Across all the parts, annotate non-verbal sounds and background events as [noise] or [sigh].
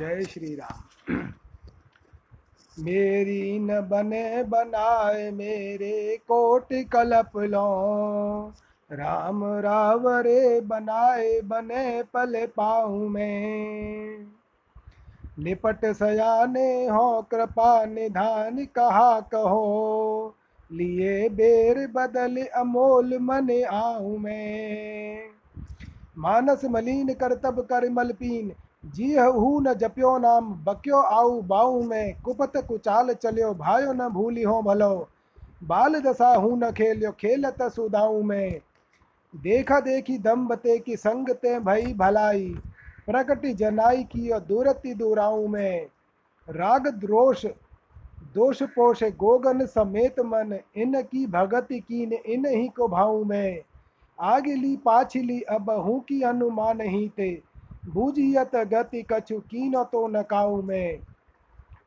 जय श्री राम। मेरी न बने बनाए मेरे कोट कलप लो। राम रावरे बनाए बने पल पाऊँ में। निपट सयाने हो, कृपा निधान कहा कहो। लिए बेर बदल अमोल मन आऊँ मैं। मानस मलिन कर तब कर मलपीन जी हूँ न जपियो नाम, बक्यो आऊ बाऊ में, कुपत कुचाल चलियो, भायो न भूली हो भलो। बाल दशा हूँ न खेलियो, खेलत सुदाऊ में। देखा देखी दम बते की संग ते भई भलाई प्रकट जनाई की दूरति दूराऊ में। राग द्रोष, दोष पोष गोगन समेत मन, इन की भगति कीन इन ही को भाऊ में। आगे ली पाछली अब हूँ की अनुमान ही ते। बूझियत गति कछु कीन तो नकाऊ में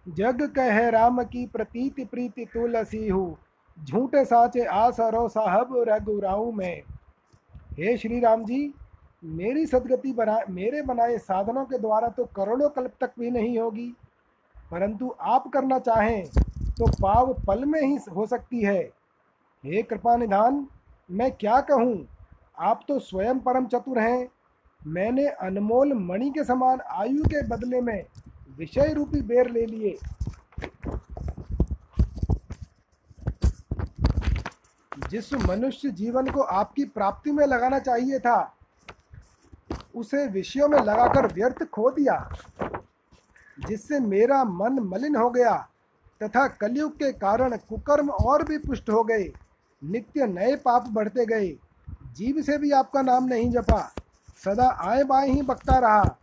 जग कह राम की प्रतीति प्रीति तुलसी हूँ, झूठे साचे आसरो साहब रघुराऊ में हे श्री राम जी, मेरी सदगति बना, मेरे बनाए साधनों के द्वारा तो करोड़ों कल्प तक भी नहीं होगी। परंतु आप करना चाहें तो पाव पल में ही हो सकती है। हे कृपा निधान मैं क्या कहूँ? आप तो स्वयं परम चतुर हैं मैंने अनमोल मणि के समान आयु के बदले में विषय रूपी बेर ले लिए। जिस मनुष्य जीवन को आपकी प्राप्ति में लगाना चाहिए था, उसे विषयों में लगाकर व्यर्थ खो दिया, जिससे मेरा मन मलिन हो गया तथा कलयुग के कारण कुकर्म और भी पुष्ट हो गए, नित्य नए पाप बढ़ते गए। जीव से भी आपका नाम नहीं जपा। सदा आए बाएँ ही बकता रहा।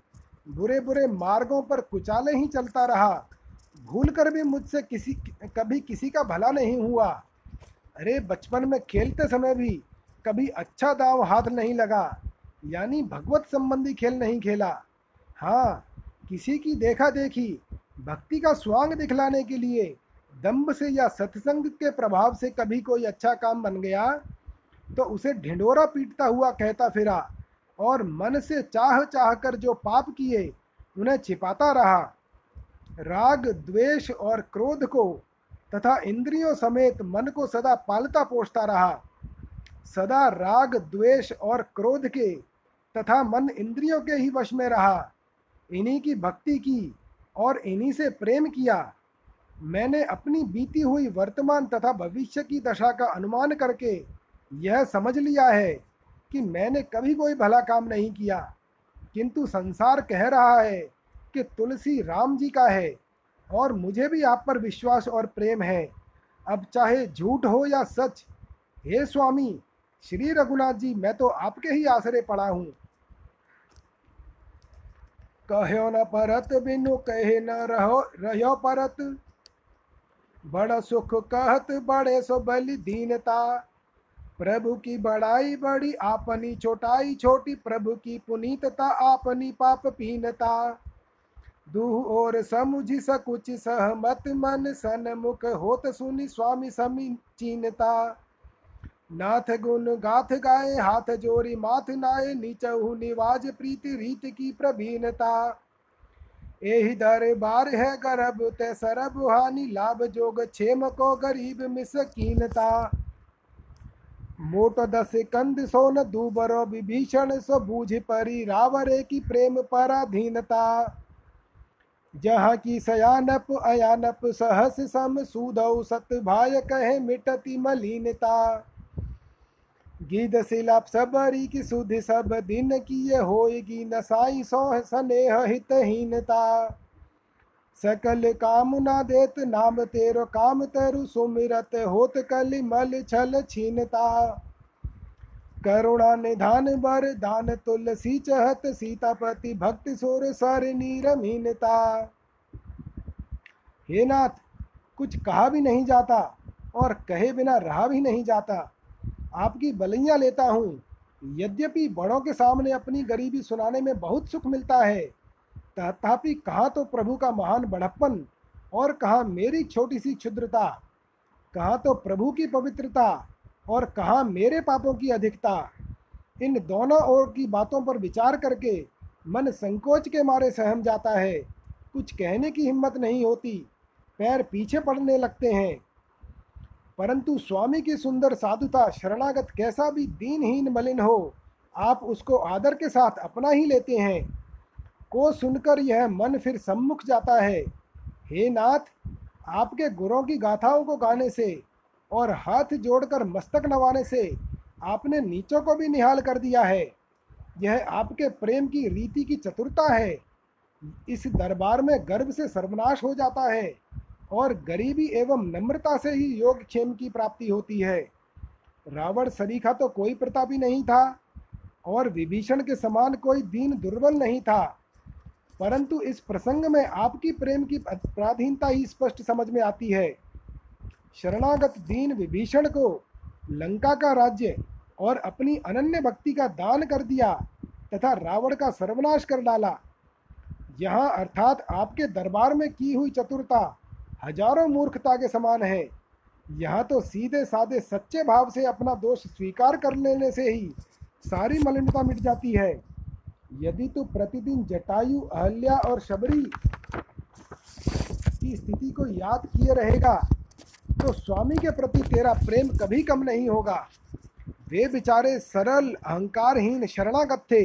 बुरे बुरे मार्गों पर कुचाले ही चलता रहा। भूल कर भी मुझसे किसी, कभी किसी का भला नहीं हुआ। अरे, बचपन में खेलते समय भी कभी अच्छा दाव हाथ नहीं लगा। यानी भगवत संबंधी खेल नहीं खेला। हाँ किसी की देखा देखी, भक्ति का स्वांग दिखलाने के लिए, दम्भ से या सत्संग के प्रभाव से कभी कोई अच्छा काम बन गया? तो उसे ढिंडोरा पीटता हुआ कहता फिरा। और मन से चाह चाह कर जो पाप किए, उन्हें छिपाता रहा। राग, द्वेष और क्रोध को तथा इंद्रियों समेत मन को सदा पालता पोषता रहा। सदा राग, द्वेष और क्रोध के तथा मन इंद्रियों के ही वश में रहा। इन्हीं की भक्ति की और इन्हीं से प्रेम किया। मैंने अपनी बीती हुई वर्तमान तथा भविष्य की दशा का अनुमान करके यह समझ लिया है कि मैंने कभी कोई भला काम नहीं किया। किंतु संसार कह रहा है कि तुलसी राम जी का है और मुझे भी आप पर विश्वास और प्रेम है। अब चाहे झूठ हो या सच, हे स्वामी, श्री रघुनाथ जी, मैं तो आपके ही आसरे पड़ा हूँ। कहो न परत बिनु, कहे न रहो रहो परत। बड़ा सुख कहत, बड़े सो बलि दीनता। प्रभु की बड़ाई बड़ी आपनी छोटाई छोटी, प्रभु की पुनीतता आपनी पाप पीनता। दूह और समुझि सकुच सहमत मन सनमुख होत सुनि स्वामी समी चीनता नाथ गुण गाथ गाए, हाथ जोरी माथ नाए, नीचहु निवाज प्रीति रीत की प्रवीणता। एहि दरबार है गर्भ ते सरब हानि, लाभ जोग छेम को गरीब मिसकीनता मोट दस कंद सोन दूबरो विभीषण सो बूझ परी रावरे की प्रेम पराधीनता। जहाँ की सयानप अयानप सहस सम सूदौ सत भाय कहे मिटती मलिनता। गीत सिलाप सबरी की सुध सब दिन किए होएगी नसाई सोह स्नेह हितहीनता। सकल काम ना देत नाम तेरो काम तरु सुमिरत होत कल मल छल छीनता। करुणा निधान बर दान तुलसी चहत सीतापति भक्त सोर सर नीरमीनता हे नाथ, कुछ कहा भी नहीं जाता और कहे बिना रहा भी नहीं जाता। आपकी बलैया लेता हूँ। यद्यपि बड़ों के सामने अपनी गरीबी सुनाने में बहुत सुख मिलता है। तथापि कहाँ तो प्रभु का महान बड़प्पन और कहाँ, मेरी छोटी सी क्षुद्रता। कहाँ तो प्रभु की पवित्रता और कहाँ, मेरे पापों की अधिकता। इन दोनों ओर की बातों पर विचार करके मन संकोच के मारे सहम जाता है। कुछ कहने की हिम्मत नहीं होती। पैर पीछे पड़ने लगते हैं। परंतु स्वामी की सुंदर साधुता शरणागत कैसा भी दीनहीन मलिन हो, आप उसको आदर के साथ अपना ही लेते हैं। को सुनकर यह मन फिर सम्मुख जाता है। हे नाथ, आपके गुरों की गाथाओं को गाने से और हाथ जोड़कर मस्तक नवाने से आपने नीचों को भी निहाल कर दिया है। यह आपके प्रेम की रीति की चतुरता है। इस दरबार में गर्भ से सर्वनाश हो जाता है और गरीबी एवं नम्रता से ही योग क्षेम की प्राप्ति होती है। रावण सरीखा तो कोई प्रतापी नहीं था और विभीषण के समान कोई दीन दुर्बल नहीं था। परंतु इस प्रसंग में आपकी प्रेम की पराधीनता ही स्पष्ट समझ में आती है। शरणागत दीन विभीषण को लंका का राज्य और अपनी अनन्य भक्ति का दान कर दिया तथा रावण का सर्वनाश कर डाला। यहाँ अर्थात आपके दरबार में की हुई चतुरता हज़ारों मूर्खता के समान है। यहाँ तो सीधे साधे सच्चे भाव से अपना दोष स्वीकार कर लेने से ही सारी मलिनता मिट जाती है। यदि तू प्रतिदिन जटायु, अहल्या और शबरी की स्थिति को याद किए रहेगा तो स्वामी के प्रति तेरा प्रेम कभी कम नहीं होगा। वे बेचारे सरल, अहंकारहीन, शरणागत थे।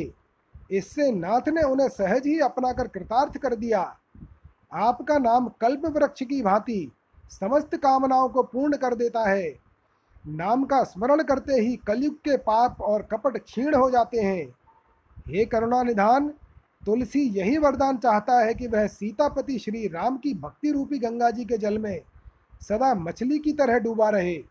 इससे नाथ ने उन्हें सहज ही अपनाकर कृतार्थ कर दिया। आपका नाम कल्प वृक्ष की भांति समस्त कामनाओं को पूर्ण कर देता है। नाम का स्मरण करते ही कलयुग के पाप और कपट क्षीण हो जाते हैं। हे करुणा निधान तुलसी यही वरदान चाहता है कि वह सीतापति श्री राम की भक्ति रूपी गंगा जी के जल में सदा मछली की तरह डूबा रहे।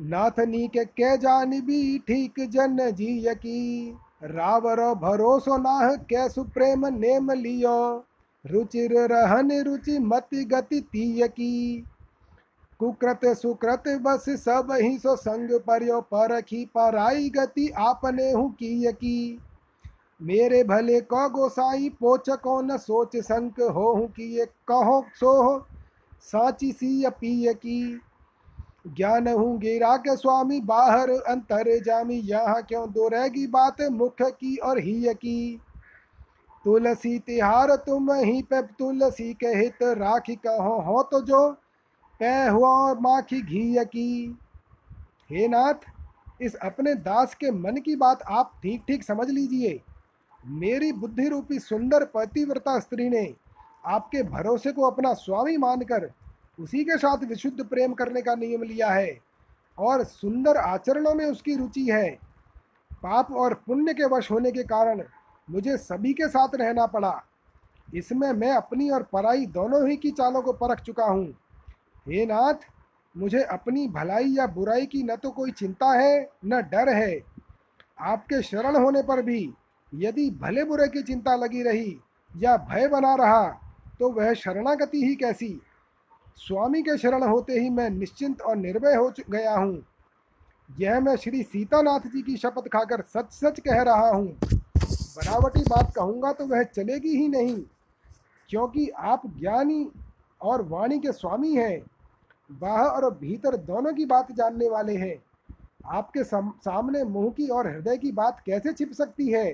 नाथनी के कै भी ठीक जन जी की रावर भरोसो नाह कै सुप्रेम नेम लियो, रुचिर रहन रुचि मति गति तीय की। कुकृत सुकृत बस सब ही सो संग परयो परखी पराई गति आपने हूँ की की मेरे भले क गोसाई, पोच को न सोच संक हो हूँ कि ये कहो सो साची सी अपीय की ज्ञान हूँ गिरा के स्वामी, बाहर अंतर जामी, यहाँ क्यों दो रहेगी बात, मुख की और ही की तुलसी तिहार तुम ही पे, तुलसी के हित राखी कहो, हो तो जो पै हुआ और माखी घी की हे नाथ, इस अपने दास के मन की बात आप ठीक ठीक समझ लीजिए। मेरी बुद्धि रूपी सुंदर पतिव्रता स्त्री ने आपके भरोसे को अपना स्वामी मानकर उसी के साथ विशुद्ध प्रेम करने का नियम लिया है और सुंदर आचरणों में उसकी रुचि है। पाप और पुण्य के वश होने के कारण मुझे सभी के साथ रहना पड़ा। इसमें मैं अपनी और पराई दोनों ही की चालों को परख चुका हूँ। हे नाथ, मुझे अपनी भलाई या बुराई की न तो कोई चिंता है, न डर है। आपके शरण होने पर भी यदि भले बुरे की चिंता लगी रही या भय बना रहा तो वह शरणागति ही कैसी? स्वामी के शरण होते ही मैं निश्चिंत और निर्भय हो गया हूँ। यह मैं श्री सीतानाथ जी की शपथ खाकर सच सच कह रहा हूँ। बनावटी बात कहूँगा तो वह चलेगी ही नहीं, क्योंकि आप ज्ञानी और वाणी के स्वामी हैं। बाहर और भीतर दोनों की बात जानने वाले हैं। आपके सामने मुँह की और हृदय की बात कैसे छिप सकती है?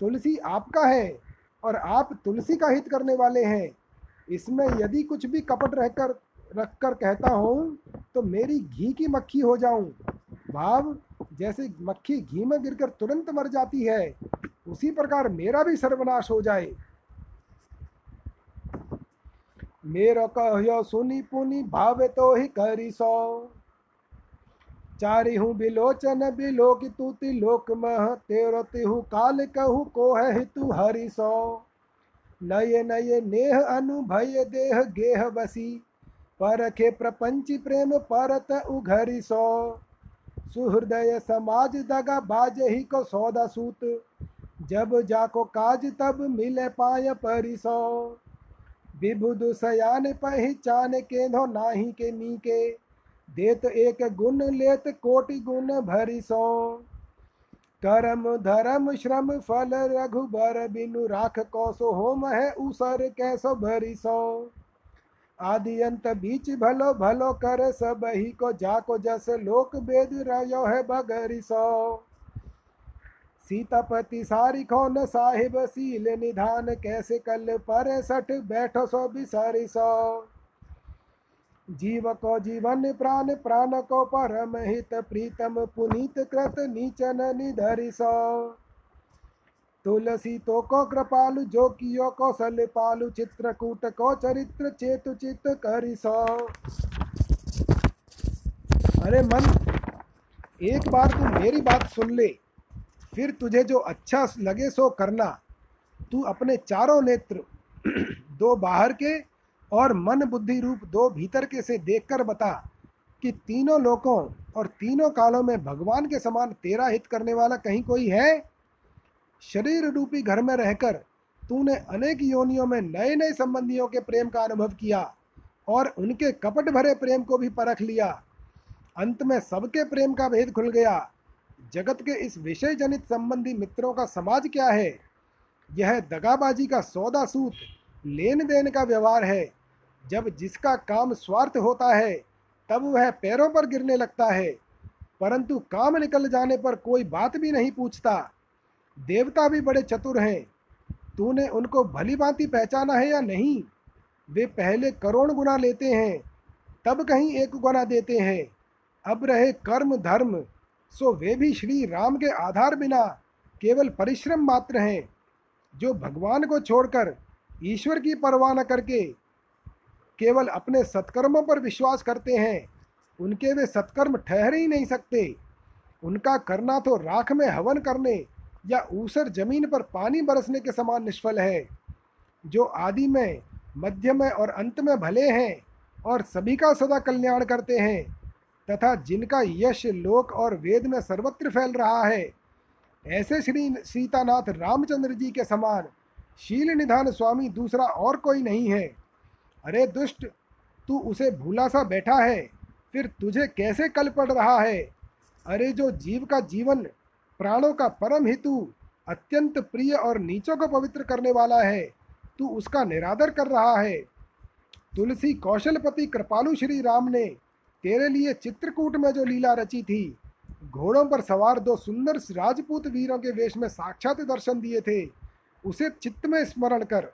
तुलसी आपका है और आप तुलसी का हित करने वाले हैं। इसमें यदि कुछ भी कपट रहकर रख कर कहता हूँ तो मेरी घी की मक्खी हो जाऊँ। भाव, जैसे मक्खी घी में गिरकर तुरंत मर जाती है, उसी प्रकार मेरा भी सर्वनाश हो जाए। मेरो कहो सुनी पुनी भावे तो ही करी सो चारी हूँ बिलोचन बिलोक तू तिलोक मह, तेरो तिहु काल कहू को है हितु हरि सो नये नये नेह अनुभय देह गेह बसी, परखे प्रपंच प्रेम परत उघरी सो सुहृदय समाज दगा बाज ही को सौदा सूत, जब जाको काज तब मिले पाय परिसो। विभुद सयान पहचान के धो नाही के नीके देत एक गुण लेत कोटि गुण भरी सो। करम धर्म श्रम फल रघुबर बिनु राख कौसो होम है उसर कैसो भरी सो। आदि अंत बीच भलो भलो कर सब ही को जाको जस लोक वेद रयो है बगरी सो। सीतापति सारी खौन साहिब, सील निधान कैसे कल पर सठ, बैठो सो बिसारी सो। जीव को जीवन, प्राण प्राण को परम हित, प्रीतम पुनीत कृत, नीचन निधरि सो। तुलसी तो को कृपालु, जो कियो कौशल पालु, चित्रकूट को चरित्र, चेतु चित करि सो। अरे मन, एक बार तू मेरी बात सुन ले। फिर तुझे जो अच्छा लगे सो करना। तू अपने चारों नेत्र [clears throat] दो बाहर के और मन बुद्धि रूप दो भीतर के से देखकर बता कि तीनों लोकों और तीनों कालों में भगवान के समान तेरा हित करने वाला कहीं कोई है? शरीर रूपी घर में रहकर तूने अनेक योनियों में नए नए संबंधियों के प्रेम का अनुभव किया और उनके कपट भरे प्रेम को भी परख लिया। अंत में सबके प्रेम का भेद खुल गया। जगत के इस विषय जनित संबंधी मित्रों का समाज क्या है? यह दगाबाजी का सौदा सूत लेन देन का व्यवहार है। जब जिसका काम स्वार्थ होता है, तब वह पैरों पर गिरने लगता है। परंतु काम निकल जाने पर कोई बात भी नहीं पूछता। देवता भी बड़े चतुर हैं। तूने उनको भली भांति पहचाना है या नहीं? वे पहले करोड़ गुना लेते हैं, तब कहीं एक गुना देते हैं। अब रहे कर्म धर्म सो वे भी श्री राम के आधार बिना केवल परिश्रम मात्र हैं, जो भगवान को छोड़कर ईश्वर की परवाह न करके केवल अपने सत्कर्मों पर विश्वास करते हैं, उनके वे सत्कर्म ठहर ही नहीं सकते। उनका करना तो राख में हवन करने या ऊसर ज़मीन पर पानी बरसने के समान निष्फल है, जो आदि में, मध्य में और अंत में भले हैं और सभी का सदा कल्याण करते हैं। तथा जिनका यश लोक और वेद में सर्वत्र फैल रहा है। ऐसे श्री सीतानाथ रामचंद्र जी के समान शील निधान स्वामी दूसरा और कोई नहीं है। अरे दुष्ट, तू उसे भूला सा बैठा है, फिर तुझे कैसे कल पड़ रहा है? अरे जो जीव का जीवन, प्राणों का परम हेतु, अत्यंत प्रिय और नीचों को पवित्र करने वाला है, तू उसका निरादर कर रहा है। तुलसी कौशलपति कृपालु श्री राम ने तेरे लिए चित्रकूट में जो लीला रची थी, घोड़ों पर सवार दो सुंदर राजपूत वीरों के वेश में साक्षात दर्शन दिए थे, उसे चित्त में स्मरण कर।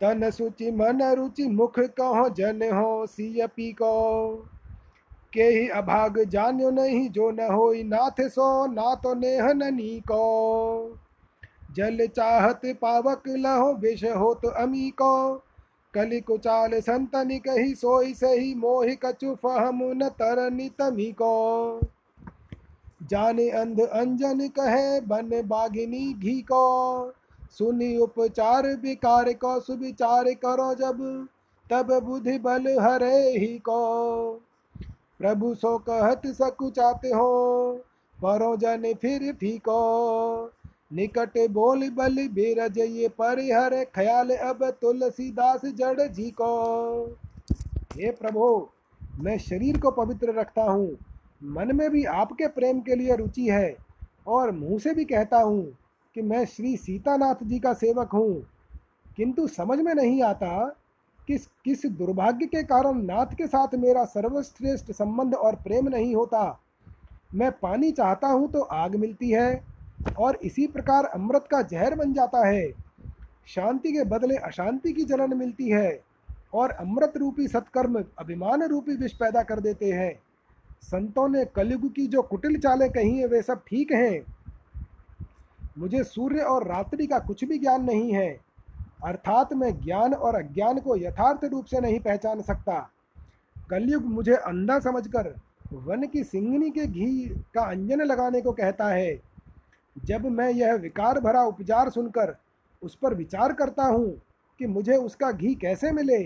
तन सुचि मन रुचि मुख कहो, जन हो सिय पी को के ही अभाग जान्यो नहीं, जो न हो नाथ सो, ना तो नेह ननी को जल चाहत पावक लहो, विष हो तो अमी को कलि कुचाल संतनि कही सोई सही, मोहि कछु फहम न तरनि तमी को जाने अंध अंजन कहे बन बागिनी घी को सुनी उपचार विकार को, सुविचार करो जब, तब बुद्धि बल हरे ही को। प्रभु सो कहत सकुचाते हो, परो जन फिर फीको। निकट बोल बल बीरज ये परिहर, ख्याल अब तुलसीदास जड़ जी को। हे प्रभु, मैं शरीर को पवित्र रखता हूँ, मन में भी आपके प्रेम के लिए रुचि है, और मुँह से भी कहता हूँ कि मैं श्री सीतानाथ जी का सेवक हूँ। किंतु समझ में नहीं आता किस किस दुर्भाग्य के कारण नाथ के साथ मेरा सर्वश्रेष्ठ संबंध और प्रेम नहीं होता। मैं पानी चाहता हूँ तो आग मिलती है और इसी प्रकार अमृत का जहर बन जाता है। शांति के बदले अशांति की जलन मिलती है और अमृत रूपी सत्कर्म अभिमान रूपी विष पैदा कर देते हैं। संतों ने कलयुग की जो कुटिल चालें कही हैं, वे सब ठीक हैं। मुझे सूर्य और रात्रि का कुछ भी ज्ञान नहीं है। अर्थात मैं ज्ञान और अज्ञान को यथार्थ रूप से नहीं पहचान सकता। कलयुग मुझे अंधा समझकर वन की सिंगनी के घी का अंजन लगाने को कहता है। जब मैं यह विकार भरा उपचार सुनकर उस पर विचार करता हूँ कि मुझे उसका घी कैसे मिले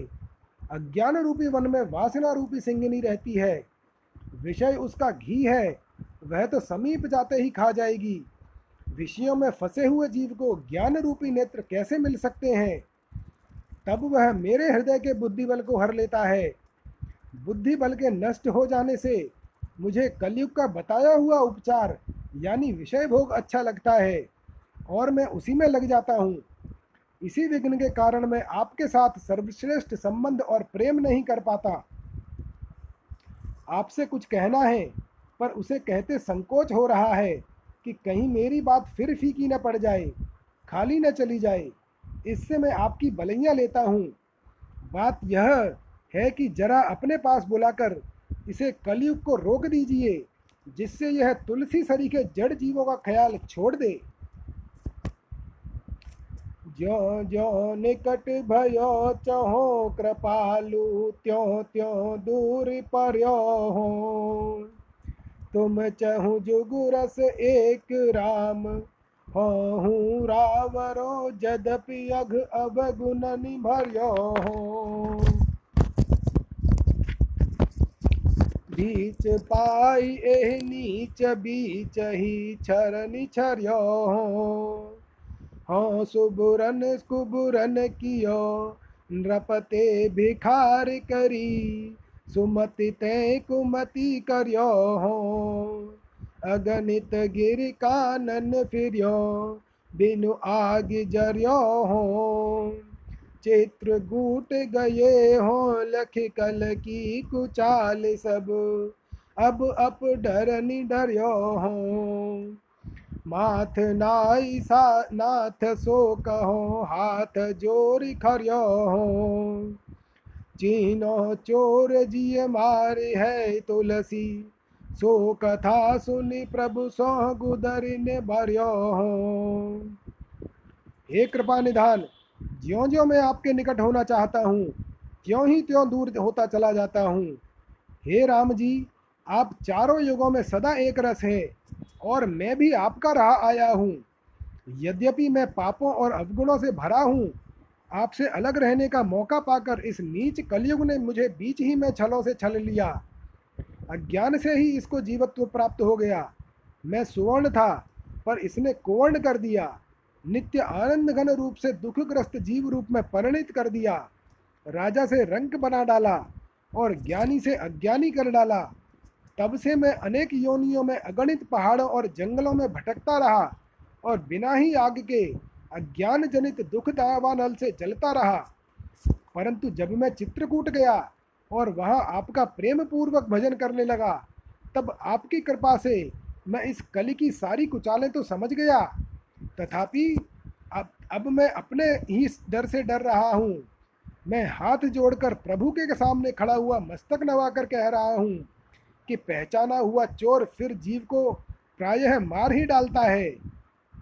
अज्ञान रूपी वन में वासना रूपी सिंगनी रहती है, विषय उसका घी है, वह तो समीप जाते ही खा जाएगी। विषयों में फंसे हुए जीव को ज्ञान रूपी नेत्र कैसे मिल सकते हैं? तब वह मेरे हृदय के बुद्धि बल को हर लेता है। बुद्धि बल के नष्ट हो जाने से मुझे कलयुग का बताया हुआ उपचार यानी विषय भोग अच्छा लगता है और मैं उसी में लग जाता हूँ। इसी विघ्न के कारण मैं आपके साथ सर्वश्रेष्ठ संबंध और प्रेम नहीं कर पाता। आपसे कुछ कहना है, पर उसे कहते संकोच हो रहा है कि कहीं मेरी बात फिर फीकी न पड़ जाए, खाली न चली जाए। इससे मैं आपकी बलैया लेता हूँ। बात यह है कि जरा अपने पास बुलाकर इसे कलयुग को रोक दीजिए। जिससे यह तुलसी सरी के जड़ जीवों का ख्याल छोड़ दे। ज्यो ज्यो निकट भयो चहो, कृपालु त्यों त्यों दूर पर्यो हो। तुम चहु जुगुरस एक राम, हूँ रावरो जदपि अघ अवगुण निभर्यो हो। बीच पाई एह नीच बीच ही छर निछर्यो हो हाँ सुबुरन कुबुरन कियो, नृपते भिखार करी, सुमति ते कुमति करियो। हो अगणित गिर कानन फिरियो, बिनु आग जरियो। हो चित्रकूट गए हो, लख कल की कुचाल सब। अब अप डरनी डरियो हो। माथ नाई सा नाथ सो कहो, हाथ ज़ोर खरियो हो। चीनो चोर जिय मारे है तुलसी, सो कथा सुनी प्रभु सो गुदर ने भरियो हो। हे कृपा निधान ज्यो ज्यो मैं आपके निकट होना चाहता हूँ, त्यों ही त्यों दूर होता चला जाता हूँ। हे राम जी, आप चारों युगों में सदा एक रस हैं, और मैं भी आपका रहा आया हूँ। यद्यपि मैं पापों और अवगुणों से भरा हूँ, आपसे अलग रहने का मौका पाकर इस नीच कलयुग ने मुझे बीच ही में छलों से छल लिया। अज्ञान से ही इसको जीवत्व प्राप्त हो गया। मैं सुवर्ण था, पर इसने कोवर्ण कर दिया। नित्य आनंद घन रूप से दुखग्रस्त जीव रूप में परिणित कर दिया। राजा से रंक बना डाला और ज्ञानी से अज्ञानी कर डाला। तब से मैं अनेक योनियों में अगणित पहाड़ों और जंगलों में भटकता रहा और बिना ही आग के अज्ञान जनित दुख दावानल से जलता रहा। परंतु जब मैं चित्रकूट गया और वहाँ आपका प्रेम पूर्वक भजन करने लगा, तब आपकी कृपा से मैं इस कली की सारी कुचालें तो समझ गया। तथापि अब अब मैं अपने ही डर से डर रहा हूँ। मैं हाथ जोड़कर प्रभु के सामने खड़ा हुआ मस्तक नवाकर कह रहा हूँ कि पहचाना हुआ चोर फिर जीव को प्रायः मार ही डालता है।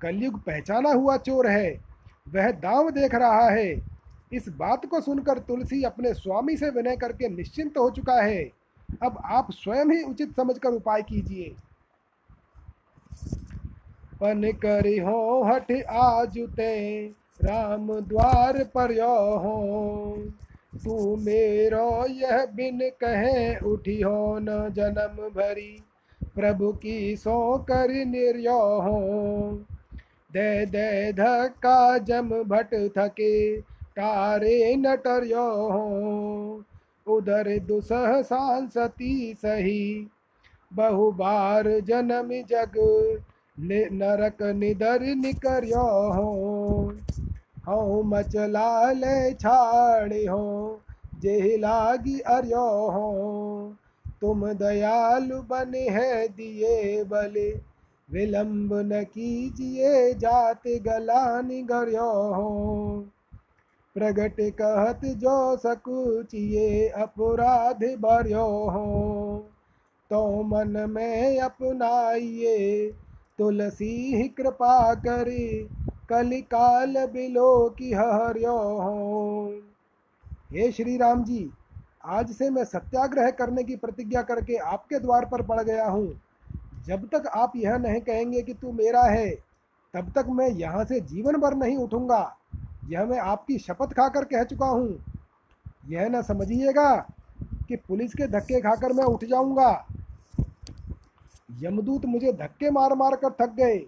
कलयुग पहचाना हुआ चोर है। वह दाव देख रहा है। इस बात को सुनकर तुलसी अपने स्वामी से विनय करके निश्चिंत हो चुका है। अब आप स्वयं ही उचित समझकर उपाय कीजिए। पन करी हो हठ आजुते राम द्वार पर यो हो। तू मेरो यह बिन कहे उठी हो न जन्म भरी, प्रभु की सो कर निर्यो हो। दे दे धक्का जम भट थके, तारे नटर्यो हो। उधर दुसह सांसती सही बहु बार जन्म जग नरक निदर निकर्यो हो। हूँ मचला ले छाड़े हो जे लागी अर्यो हो। तुम दयालु बने है दिए बले, विलंब न कीजिए जाते गला निगर्यो हो। प्रगट कहत जो सकुचिए, अपराध भर्यो हो। तो मन में अपनाइए तुलसी कृपा करी, कलिकाल बिलो की हरियो। हे श्री राम जी, आज से मैं सत्याग्रह करने की प्रतिज्ञा करके आपके द्वार पर पड़ गया हूँ। जब तक आप यह नहीं कहेंगे कि तू मेरा है, तब तक मैं यहाँ से जीवन भर नहीं उठूँगा। यह मैं आपकी शपथ खाकर कह चुका हूँ। यह न समझिएगा कि पुलिस के धक्के खाकर मैं उठ जाऊँगा। यमदूत मुझे धक्के मार मार कर थक गए।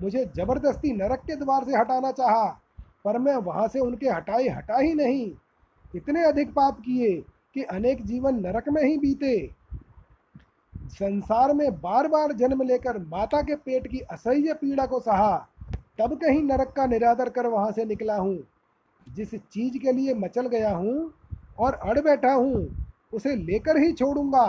मुझे ज़बरदस्ती नरक के द्वार से हटाना चाहा, पर मैं वहाँ से उनके हटाए हटा ही नहीं। इतने अधिक पाप किए कि अनेक जीवन नरक में ही बीते। संसार में बार बार जन्म लेकर माता के पेट की असह्य पीड़ा को सहा, तब कहीं नरक का निरादर कर वहाँ से निकला हूँ। जिस चीज़ के लिए मचल गया हूँ और अड़ बैठा हूँ, उसे लेकर ही छोड़ूँगा,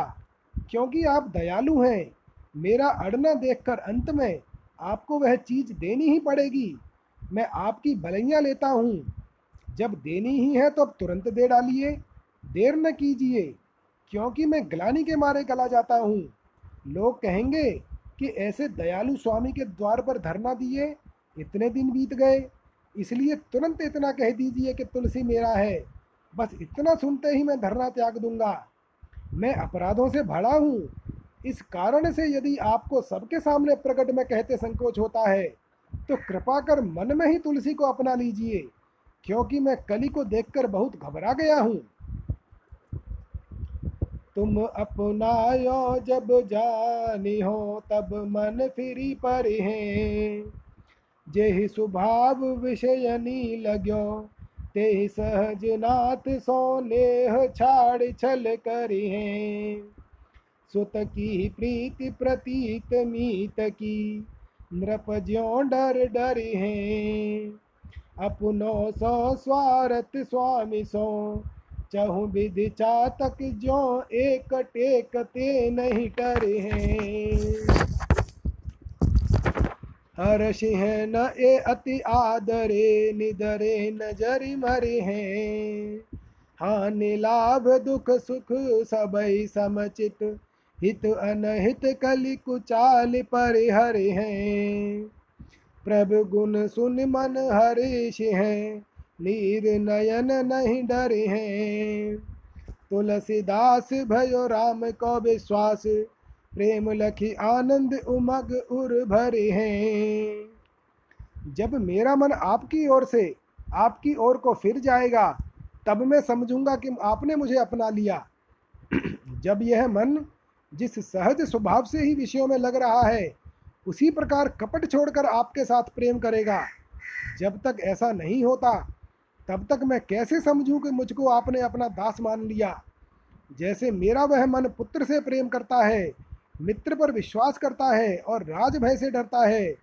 क्योंकि आप दयालु हैं। मेरा अड़ना देखकर अंत में आपको वह चीज़ देनी ही पड़ेगी। मैं आपकी भलैया लेता हूँ। जब देनी ही है तो अब तुरंत दे डालिए। देर न कीजिए, क्योंकि मैं ग्लानी के मारे गला जाता हूँ। लोग कहेंगे कि ऐसे दयालु स्वामी के द्वार पर धरना दिए, इतने दिन बीत गए। इसलिए तुरंत इतना कह दीजिए कि तुलसी मेरा है। बस इतना सुनते ही मैं धरना त्याग दूँगा। मैं अपराधों से भरा हूँ। इस कारण से यदि आपको सबके सामने प्रकट में कहते संकोच होता है तो कृपा कर मन में ही तुलसी को अपना लीजिए, क्योंकि मैं कली को देखकर बहुत घबरा गया हूँ। तुम अपनायो जब जानी हो, तब मन फिरी पर हैं। जेहि स्वभाव विषयनी लग्यो ते सहज नाथ सोनेह छाड़ छल करी हैं। सुत की प्रीति प्रतीत मीत की। नृप ज्यो डर डर हैं। अपनो सो स्वार्थ स्वामी सो। चहु विधि चातक जो एक टेक ते नहीं करे हैं। हर सिंह न ए अति आदरे, निदरे नजरि मरे हैं। हानि लाभ दुख सुख सबई समचित। हित अनहित कलि कुचाल पर हरे हैं। प्रभु गुण सुन मन हरीश हैं। नीर नयन नहीं डरे हैं। तुलसीदास भयो राम को विश्वास, प्रेम लखी आनंद उमग उर भरे हैं। जब मेरा मन आपकी ओर से, आपकी ओर को फिर जाएगा, तब मैं समझूँगा कि आपने मुझे अपना लिया। [clears throat] जब यह मन जिस सहज स्वभाव से ही विषयों में लग रहा है, उसी प्रकार कपट छोड़कर आपके साथ प्रेम करेगा। जब तक ऐसा नहीं होता, तब तक मैं कैसे समझूं कि मुझको आपने अपना दास मान लिया? जैसे मेरा वह मन पुत्र से प्रेम करता है, मित्र पर विश्वास करता है और राज भय से डरता है,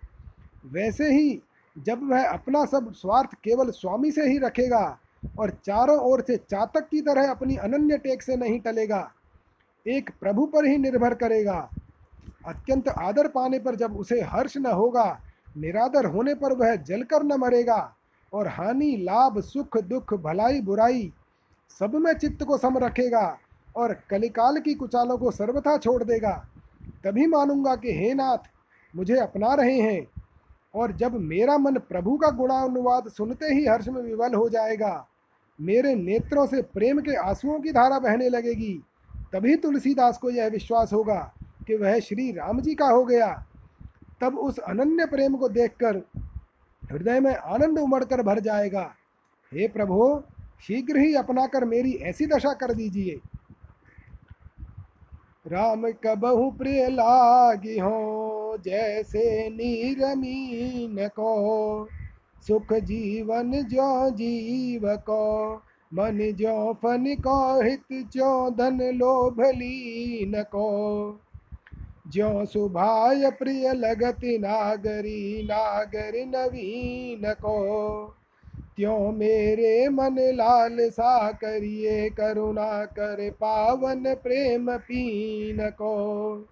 वैसे ही जब वह अपना सब स्वार्थ केवल स्वामी से ही रखेगा और चारों ओर से चातक की तरह अपनी अनन्य टेक से नहीं टलेगा एक प्रभु पर ही निर्भर करेगा। अत्यंत आदर पाने पर जब उसे हर्ष न होगा, निरादर होने पर वह जलकर न मरेगा, और हानि, लाभ, सुख, दुख, भलाई, बुराई सब में चित्त को सम रखेगा और कलिकाल की कुचालों को सर्वथा छोड़ देगा। तभी मानूँगा कि, हे नाथ, मुझे अपना रहे हैं, और जब मेरा मन प्रभु का गुणानुवाद सुनते ही हर्ष में विवल हो जाएगा, मेरे नेत्रों से प्रेम के आंसुओं की धारा बहने लगेगी तभी तुलसीदास को यह विश्वास होगा कि वह श्री राम जी का हो गया। तब उस अनन्य प्रेम को देखकर हृदय में आनंद उमड़कर भर जाएगा। हे प्रभु, शीघ्र ही अपनाकर मेरी ऐसी दशा कर दीजिए। राम कबहु प्रिय लागी हो, जैसे नीरमीन को, सुख जीवन जो जीव को मन जो फन को हित जो धन लोभ लीन को। जो सुभाय प्रिय लगति नागरी, नागर नवीन को। त्यों मेरे मन लाल सा करिए, करुणा कर पावन प्रेम पीन को।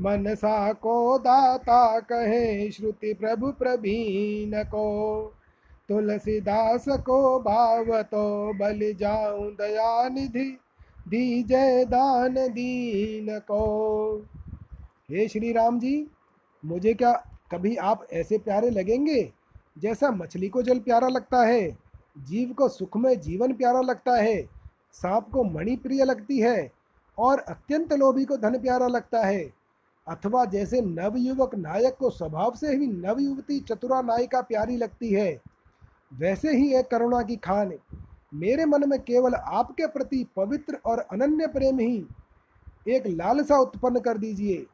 मन सा को दाता कहे, श्रुति प्रभु प्रभीन को। तुलसीदास को भाव तो बल जाऊँ दया निधि दी जय दान दीन को। हे श्री राम जी, मुझे क्या कभी आप ऐसे प्यारे लगेंगे जैसा मछली को जल प्यारा लगता है, जीव को सुखमय जीवन प्यारा लगता है, सांप को मणि प्रिय लगती है और अत्यंत लोभी को धन प्यारा लगता है? अथवा जैसे नवयुवक नायक को स्वभाव से ही नवयुवती चतुरा नायिका प्यारी लगती है वैसे ही है करुणा की खान। मेरे मन में केवल आपके प्रति पवित्र और अनन्य प्रेम ही एक लालसा उत्पन्न कर दीजिए।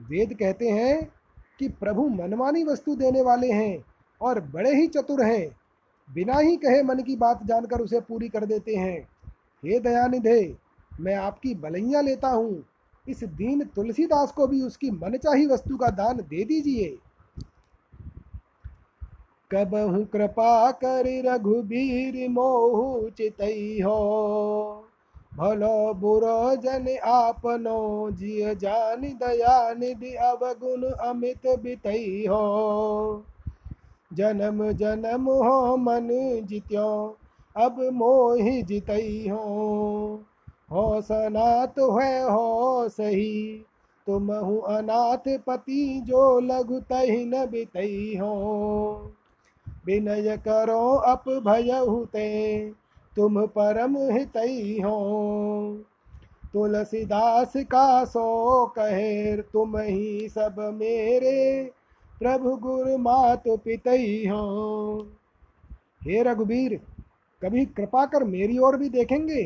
वेद कहते हैं कि प्रभु मनमानी वस्तु देने वाले हैं और बड़े ही चतुर हैं। बिना ही कहे मन की बात जानकर उसे पूरी कर देते हैं। हे दयानिधे, मैं आपकी बलैया लेता हूँ। इस दीन तुलसीदास को भी उसकी मनचाही वस्तु का दान दे दीजिए। कबहु कृपा कर रघुबीर मोहु चित हो। भलो बुरो जन आपनो जिय जान दया निधि अवगुण अमित बितई हो। जन्म जन्म हो मन जित्यो, अब मोहि जितई हो। हो सनात है, हो सही, तुम हूँ अनाथ पति जो लघु तही न बितई हो। विनय करो अप भय हुते तुम परम हितई हो। तुलसीदास का सो कहे तुम ही सब मेरे प्रभु गुरु मात पितई हो। हे रघुवीर कभी कृपा कर मेरी ओर भी देखेंगे।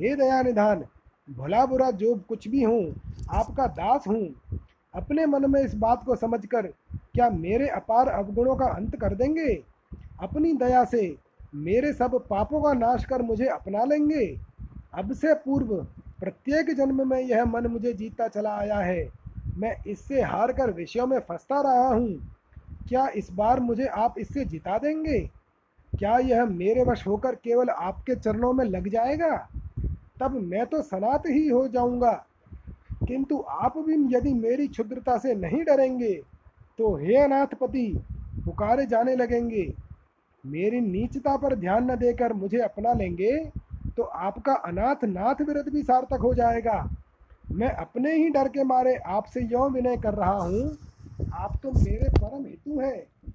हे दया निधान भला बुरा जो कुछ भी हूँ, आपका दास हूँ। अपने मन में इस बात को समझकर क्या मेरे अपार अवगुणों का अंत कर देंगे? अपनी दया से मेरे सब पापों का नाश कर मुझे अपना लेंगे। अब से पूर्व प्रत्येक जन्म में यह मन मुझे जीतता चला आया है। मैं इससे हार कर विषयों में फंसता रहा हूँ। क्या इस बार मुझे आप इससे जिता देंगे? क्या यह मेरे वश होकर केवल आपके चरणों में लग जाएगा? तब मैं तो सनात ही हो जाऊँगा। किंतु आप भी यदि मेरी क्षुद्रता से नहीं डरेंगे तो हे अनाथपति, पुकारे जाने लगेंगे। मेरी नीचता पर ध्यान न देकर मुझे अपना लेंगे तो आपका अनाथ नाथ विरत भी सार्थक हो जाएगा। मैं अपने ही डर के मारे आपसे यौ विनय कर रहा हूँ। आप तो मेरे परम हेतु हैं।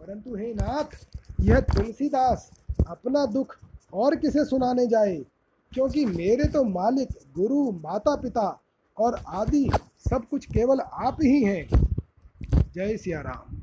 परंतु हे नाथ, यह तुलसीदास अपना दुख और किसे सुनाने जाए? क्योंकि मेरे तो मालिक, गुरु माता पिता और आदि सब कुछ केवल आप ही हैं। जय सिया राम।